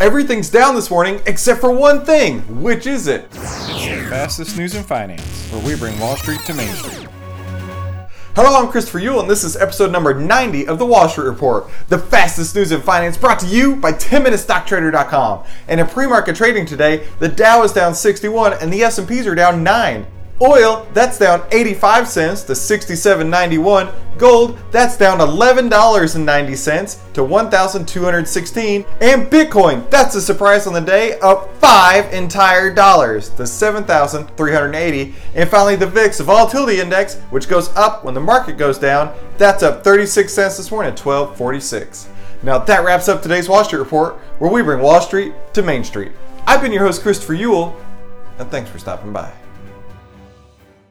Everything's down this morning except for one thing. Which is it? It's the fastest news in finance, where we bring Wall Street to Main Street. Hello, I'm Christopher Uhl, and this is episode number 90 of the Wall Street Report, the fastest news in finance brought to you by 10MinuteStockTrader.com. And in pre-market trading today, the Dow is down 61 and the S&Ps are down 9. Oil, that's down 85 cents to 67.91. Gold, that's down $11.90 to 1,216. And Bitcoin, that's a surprise on the day, up 5 entire dollars to 7,380. And finally, the VIX, volatility index, which goes up when the market goes down, that's up 36 cents this morning at 1246. Now that wraps up today's Wall Street Report, where we bring Wall Street to Main Street. I've been your host, Christopher Uhl, and thanks for stopping by.